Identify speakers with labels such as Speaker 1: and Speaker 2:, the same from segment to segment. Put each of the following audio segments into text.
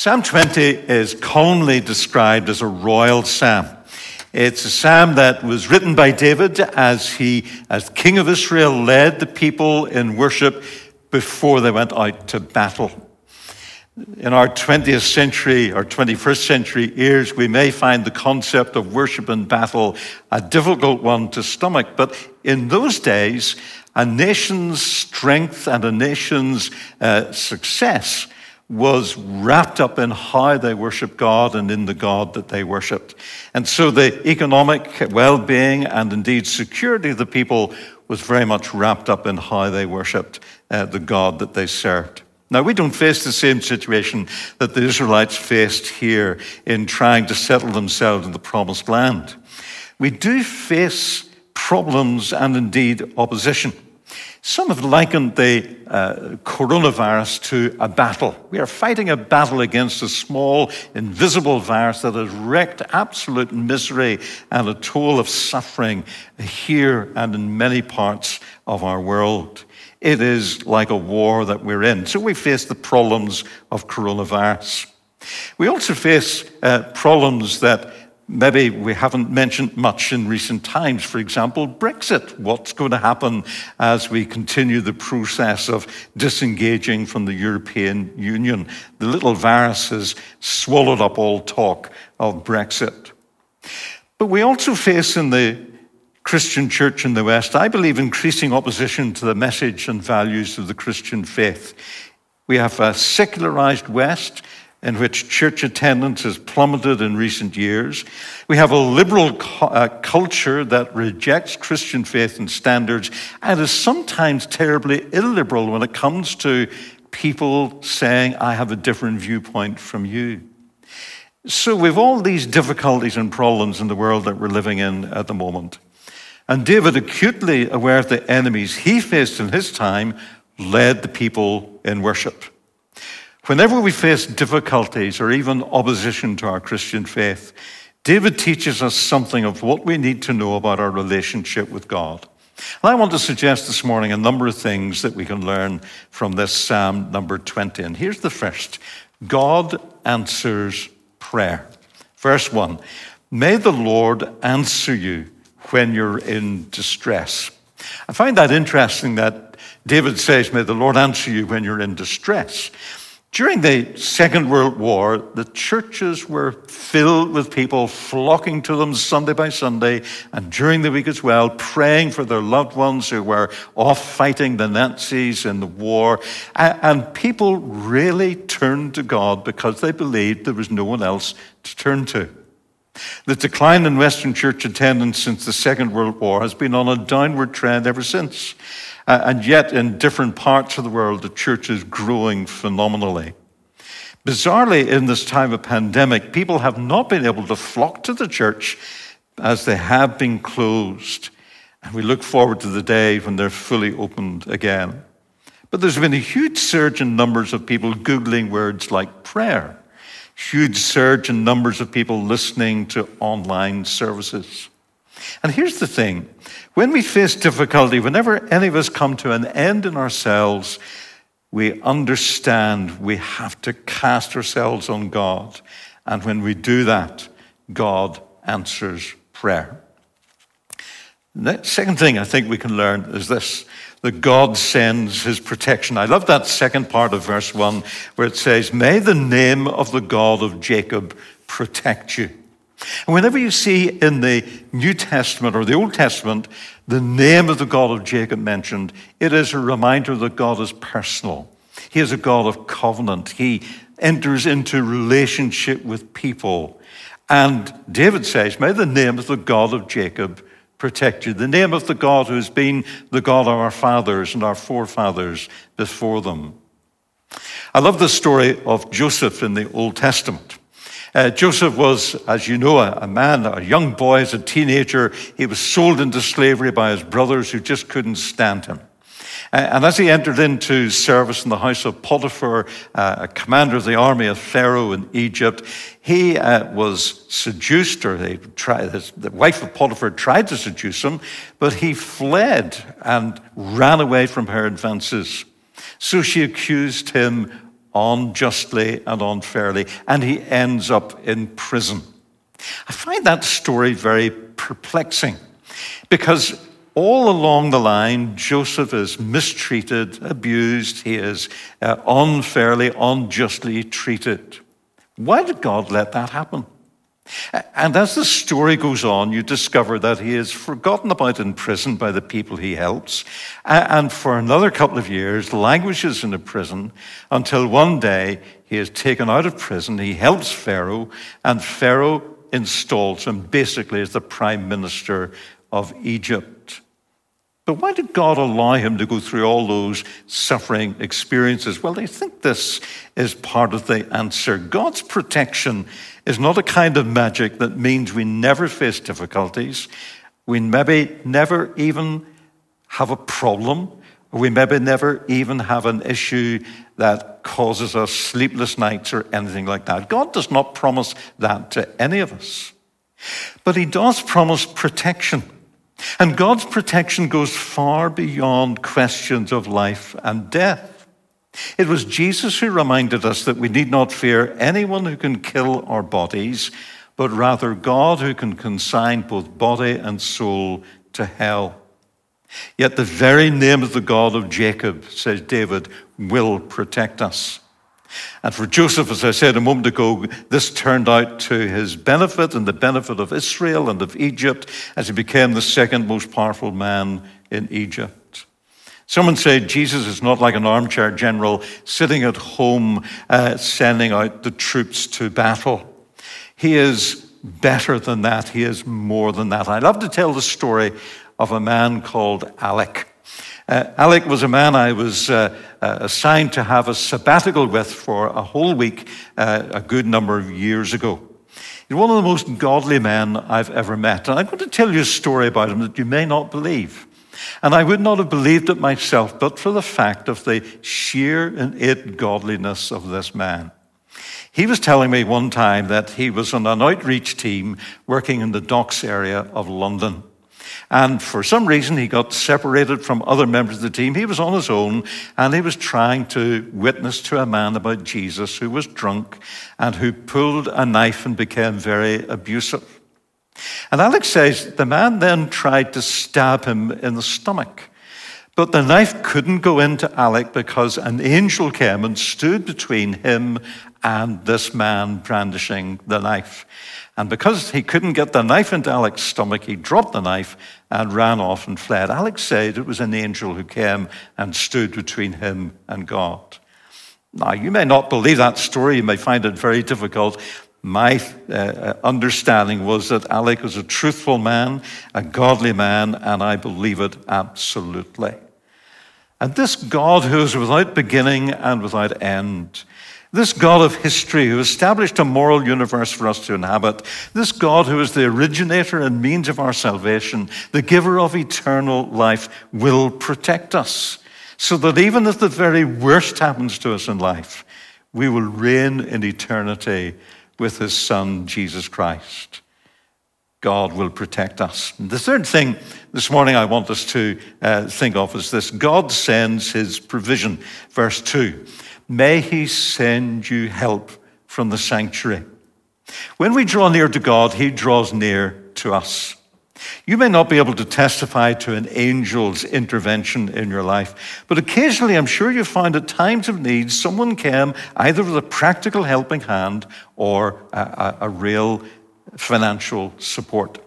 Speaker 1: Psalm 20 is commonly described as a royal psalm. It's a psalm that was written by David as he, as king of Israel, led the people in worship before they went out to battle. In our 20th century or 21st century ears, we may find the concept of worship and battle a difficult one to stomach. But in those days, a nation's strength and a nation's uh, success was wrapped up in how they worshiped God and in the God that they worshiped. And so the economic well being and indeed security of the people was very much wrapped up in how they worshiped uh, the God that they served. Now, we don't face the same situation that the Israelites faced here in trying to settle themselves in the promised land. We do face problems and indeed opposition. Some have likened the uh, coronavirus to a battle. We are fighting a battle against a small, invisible virus that has wreaked absolute misery and a toll of suffering here and in many parts of our world. It is like a war that we're in. So we face the problems of coronavirus. We also face uh, problems that maybe we haven't mentioned much in recent times. For example, Brexit. What's going to happen as we continue the process of disengaging from the European Union? The little virus has swallowed up all talk of Brexit. But we also face in the Christian church in the West, I believe, increasing opposition to the message and values of the Christian faith. We have a secularized West in which church attendance has plummeted in recent years. We have a liberal uh, culture that rejects Christian faith and standards and is sometimes terribly illiberal when it comes to people saying, I have a different viewpoint from you. So we've all these difficulties and problems in the world that we're living in at the moment. And David, acutely aware of the enemies he faced in his time, led the people in worship. Whenever we face difficulties or even opposition to our Christian faith, David teaches us something of what we need to know about our relationship with God. And I want to suggest this morning a number of things that we can learn from this Psalm number 20. And here's the first God answers prayer. Verse 1 May the Lord answer you when you're in distress. I find that interesting that David says, May the Lord answer you when you're in distress. During the Second World War, the churches were filled with people flocking to them Sunday by Sunday, and during the week as well, praying for their loved ones who were off fighting the Nazis in the war. And people really turned to God because they believed there was no one else to turn to. The decline in Western church attendance since the Second World War has been on a downward trend ever since. Uh, and yet, in different parts of the world, the church is growing phenomenally. Bizarrely, in this time of pandemic, people have not been able to flock to the church as they have been closed. And we look forward to the day when they're fully opened again. But there's been a huge surge in numbers of people Googling words like prayer huge surge in numbers of people listening to online services. And here's the thing when we face difficulty, whenever any of us come to an end in ourselves, we understand we have to cast ourselves on God. And when we do that, God answers prayer. The second thing I think we can learn is this that God sends his protection. I love that second part of verse 1 where it says, May the name of the God of Jacob protect you. And whenever you see in the New Testament or the Old Testament the name of the God of Jacob mentioned, it is a reminder that God is personal. He is a God of covenant. He enters into relationship with people. And David says, May the name of the God of Jacob protect you. The name of the God who has been the God of our fathers and our forefathers before them. I love the story of Joseph in the Old Testament. Uh, Joseph was, as you know, a, a, man, a young boy, as a teenager. He was sold into slavery by his brothers who just couldn't stand him. And as he entered into service in the house of Potiphar, uh, a commander of the army of Pharaoh in Egypt, he uh, was seduced, or they tried, his, the wife of Potiphar tried to seduce him, but he fled and ran away from her advances. So she accused him unjustly and unfairly, and he ends up in prison. I find that story very perplexing because all along the line, Joseph is mistreated, abused, he is uh, unfairly, unjustly treated. Why did God let that happen? And as the story goes on, you discover that he is forgotten about in prison by the people he helps. And for another couple of years, languishes in a prison until one day he is taken out of prison. He helps Pharaoh, and Pharaoh installs him basically as the prime minister of Egypt. But why did God allow him to go through all those suffering experiences? Well, I think this is part of the answer. God's protection is not a kind of magic that means we never face difficulties. We maybe never even have a problem. We maybe never even have an issue that causes us sleepless nights or anything like that. God does not promise that to any of us. But He does promise protection. And God's protection goes far beyond questions of life and death. It was Jesus who reminded us that we need not fear anyone who can kill our bodies, but rather God who can consign both body and soul to hell. Yet the very name of the God of Jacob, says David, will protect us. And for Joseph, as I said a moment ago, this turned out to his benefit and the benefit of Israel and of Egypt as he became the second most powerful man in Egypt. Someone said Jesus is not like an armchair general sitting at home uh, sending out the troops to battle. He is better than that. He is more than that. I love to tell the story of a man called Alec. Uh, Alec was a man I was uh, assigned to have a sabbatical with for a whole week uh, a good number of years ago. He's one of the most godly men I've ever met. And I'm going to tell you a story about him that you may not believe. And I would not have believed it myself, but for the fact of the sheer and it godliness of this man. He was telling me one time that he was on an outreach team working in the docks area of London. And for some reason, he got separated from other members of the team. He was on his own and he was trying to witness to a man about Jesus who was drunk and who pulled a knife and became very abusive. And Alec says the man then tried to stab him in the stomach. But the knife couldn't go into Alec because an angel came and stood between him and this man brandishing the knife. And because he couldn't get the knife into Alec's stomach, he dropped the knife and ran off and fled. Alec said it was an angel who came and stood between him and God. Now, you may not believe that story, you may find it very difficult. My uh, understanding was that Alec was a truthful man, a godly man, and I believe it absolutely. And this God who is without beginning and without end, this God of history who established a moral universe for us to inhabit, this God who is the originator and means of our salvation, the giver of eternal life, will protect us so that even if the very worst happens to us in life, we will reign in eternity with his Son, Jesus Christ. God will protect us. And the third thing this morning I want us to uh, think of is this God sends his provision. Verse 2. May he send you help from the sanctuary. When we draw near to God, he draws near to us. You may not be able to testify to an angel's intervention in your life, but occasionally I'm sure you find at times of need someone came either with a practical helping hand or a, a, a real financial support.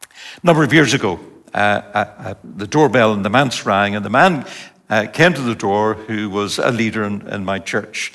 Speaker 1: A number of years ago, uh, uh, uh the doorbell in the manse rang, and the man uh, came to the door who was a leader in, in my church.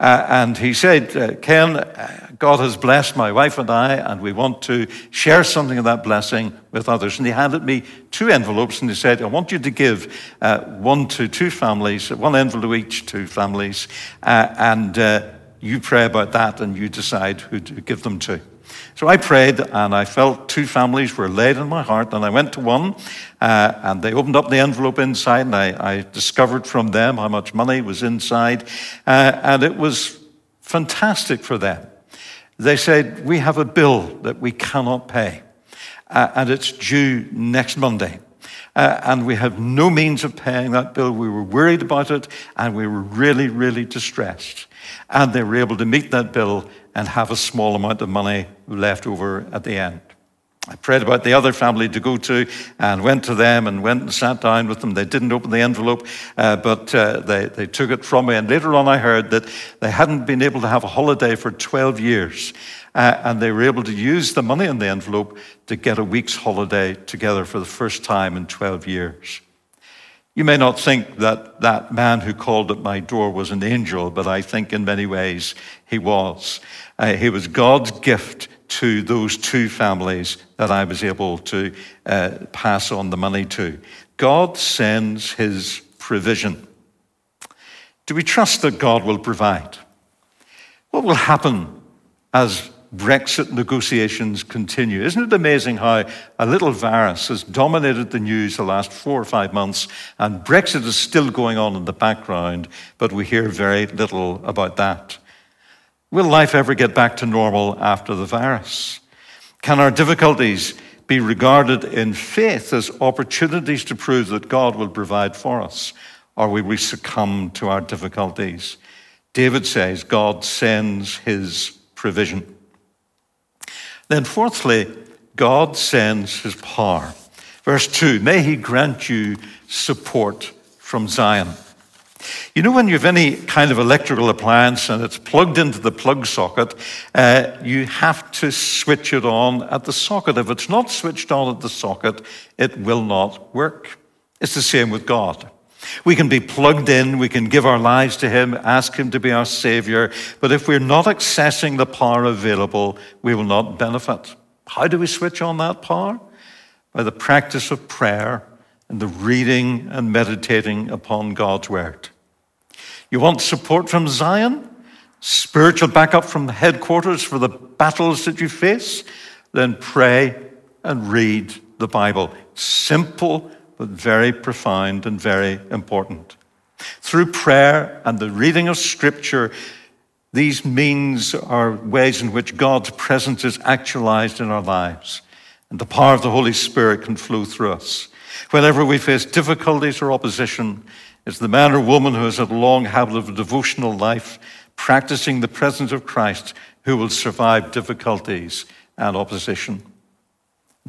Speaker 1: Uh, and he said, uh, Ken, uh, God has blessed my wife and I, and we want to share something of that blessing with others. And he handed me two envelopes and he said, I want you to give uh, one to two families, one envelope to each to families, uh, and you pray about that and you decide who to give them to. So I prayed and I felt two families were laid in my heart. And I went to one uh, and they opened up the envelope inside and I, I, discovered from them how much money was inside. Uh, and it was fantastic for them. They said, We have a bill that we cannot pay uh, and it's due next Monday. uh, and we have no means of paying that bill. We were worried about it, and we were really, really distressed. And they were able to meet that bill and have a small amount of money left over at the end. I prayed about the other family to go to and went to them and went and sat down with them. They didn't open the envelope, uh, but uh, they, they took it from me. And later on, I heard that they hadn't been able to have a holiday for 12 years. Uh, and they were able to use the money in the envelope to get a week's holiday together for the first time in 12 years. You may not think that that man who called at my door was an angel, but I think in many ways he was. Uh, he was God's gift to those two families that I was able to uh, pass on the money to. God sends his provision. Do we trust that God will provide? What will happen as Brexit negotiations continue? Isn't it amazing how a little virus has dominated the news the last four or five months, and Brexit is still going on in the background, but we hear very little about that? Will life ever get back to normal after the virus? Can our difficulties be regarded in faith as opportunities to prove that God will provide for us? Or will we succumb to our difficulties? David says God sends his provision. Then, fourthly, God sends his power. Verse 2 May he grant you support from Zion. You know, when you have any kind of electrical appliance and it's plugged into the plug socket, uh, you have to switch it on at the socket. If it's not switched on at the socket, it will not work. It's the same with God. We can be plugged in, we can give our lives to Him, ask Him to be our Savior, but if we're not accessing the power available, we will not benefit. How do we switch on that power? By the practice of prayer and the reading and meditating upon God's Word. You want support from Zion? Spiritual backup from the headquarters for the battles that you face? Then pray and read the Bible. Simple, but very profound and very important. Through prayer and the reading of Scripture, these means are ways in which God's presence is actualized in our lives, and the power of the Holy Spirit can flow through us. Whenever we face difficulties or opposition, it's the man or woman who has had a long habit of a devotional life, practicing the presence of Christ, who will survive difficulties and opposition.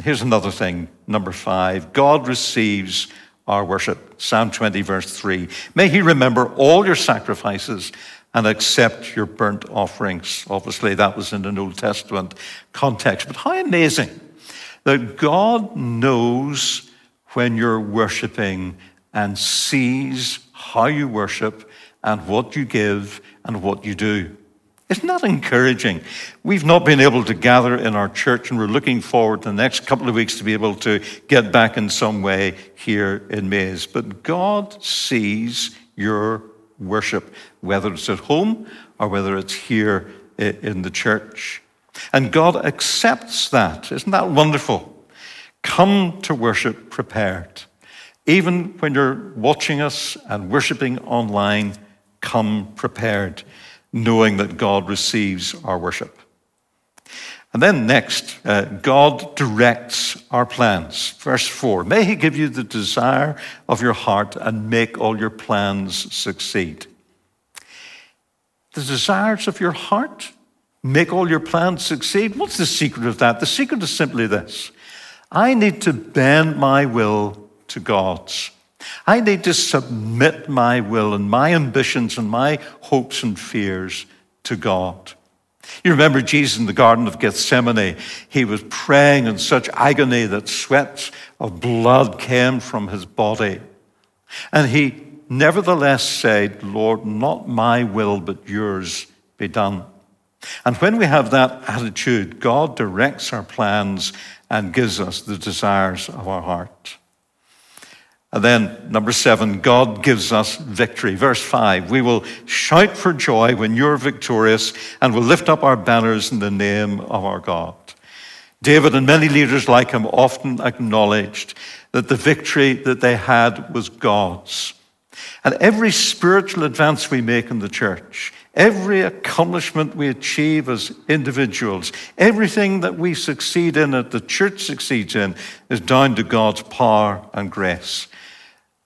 Speaker 1: Here's another thing, number five God receives our worship. Psalm 20, verse 3. May he remember all your sacrifices and accept your burnt offerings. Obviously, that was in an Old Testament context. But how amazing that God knows when you're worshiping and sees how you worship and what you give and what you do. Isn't that encouraging? We've not been able to gather in our church, and we're looking forward to the next couple of weeks to be able to get back in some way here in Mays. But God sees your worship, whether it's at home or whether it's here in the church. And God accepts that. Isn't that wonderful? Come to worship prepared. Even when you're watching us and worshiping online, come prepared, knowing that God receives our worship. And then next, uh, God directs our plans. Verse 4 May He give you the desire of your heart and make all your plans succeed. The desires of your heart make all your plans succeed. What's the secret of that? The secret is simply this I need to bend my will to God's. I need to submit my will and my ambitions and my hopes and fears to God. You remember Jesus in the Garden of Gethsemane. He was praying in such agony that sweats of blood came from his body. And he nevertheless said, Lord, not my will, but yours be done. And when we have that attitude, God directs our plans and gives us the desires of our heart. And then, number seven, God gives us victory. Verse five, we will shout for joy when you're victorious and will lift up our banners in the name of our God. David and many leaders like him often acknowledged that the victory that they had was God's. And every spiritual advance we make in the church, Every accomplishment we achieve as individuals, everything that we succeed in, that the church succeeds in, is down to God's power and grace.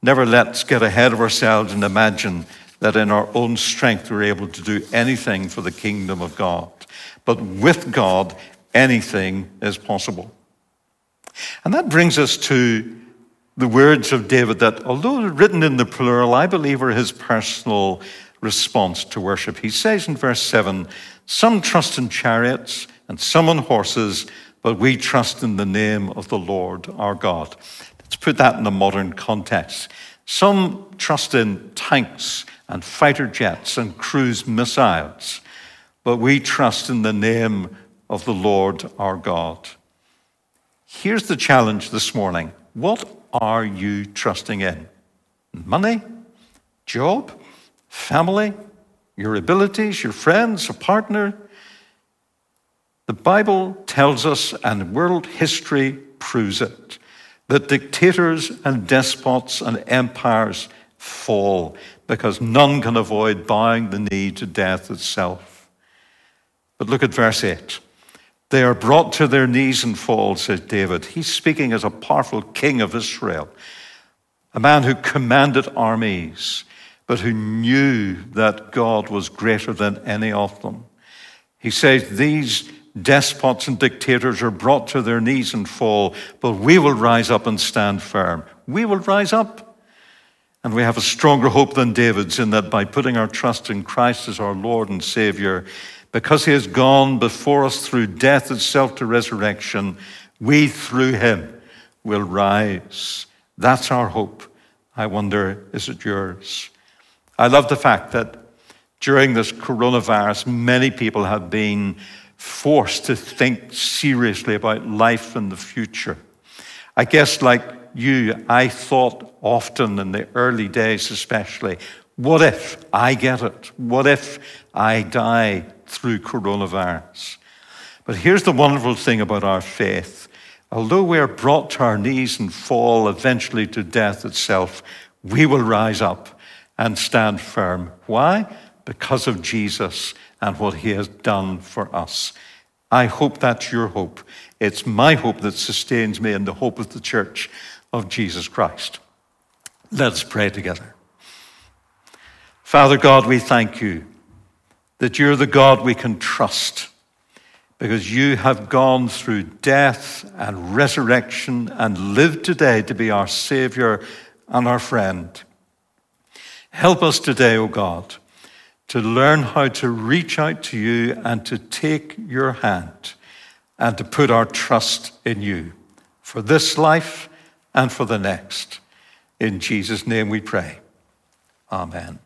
Speaker 1: Never let's get ahead of ourselves and imagine that in our own strength we're able to do anything for the kingdom of God. But with God, anything is possible. And that brings us to the words of David that, although written in the plural, I believe are his personal response to worship. He says in verse 7 Some trust in chariots and some on horses, but we trust in the name of the Lord our God. Let's put that in a modern context. Some trust in tanks and fighter jets and cruise missiles, but we trust in the name of the Lord our God. Here's the challenge this morning what are you trusting in? Money? Job? Family? Your abilities? Your friends? A partner? The Bible tells us, and world history proves it, that dictators and despots and empires fall because none can avoid bowing the knee to death itself. But look at verse 8. They are brought to their knees and fall, says David. He's speaking as a powerful king of Israel, a man who commanded armies, but who knew that God was greater than any of them. He says, These despots and dictators are brought to their knees and fall, but we will rise up and stand firm. We will rise up. And we have a stronger hope than David's in that by putting our trust in Christ as our Lord and Savior, because he has gone before us through death itself to resurrection, we through him will rise. That's our hope. I wonder, is it yours? I love the fact that during this coronavirus, many people have been forced to think seriously about life and the future. I guess, like you, I thought often in the early days, especially, what if I get it? What if I die through coronavirus? But here's the wonderful thing about our faith. Although we are brought to our knees and fall eventually to death itself, we will rise up and stand firm. Why? Because of Jesus and what he has done for us. I hope that's your hope. It's my hope that sustains me and the hope of the church of Jesus Christ. Let's pray together. Father God, we thank you that you're the God we can trust because you have gone through death and resurrection and lived today to be our Savior and our friend. Help us today, O God, to learn how to reach out to you and to take your hand and to put our trust in you for this life and for the next. In Jesus' name we pray. Amen.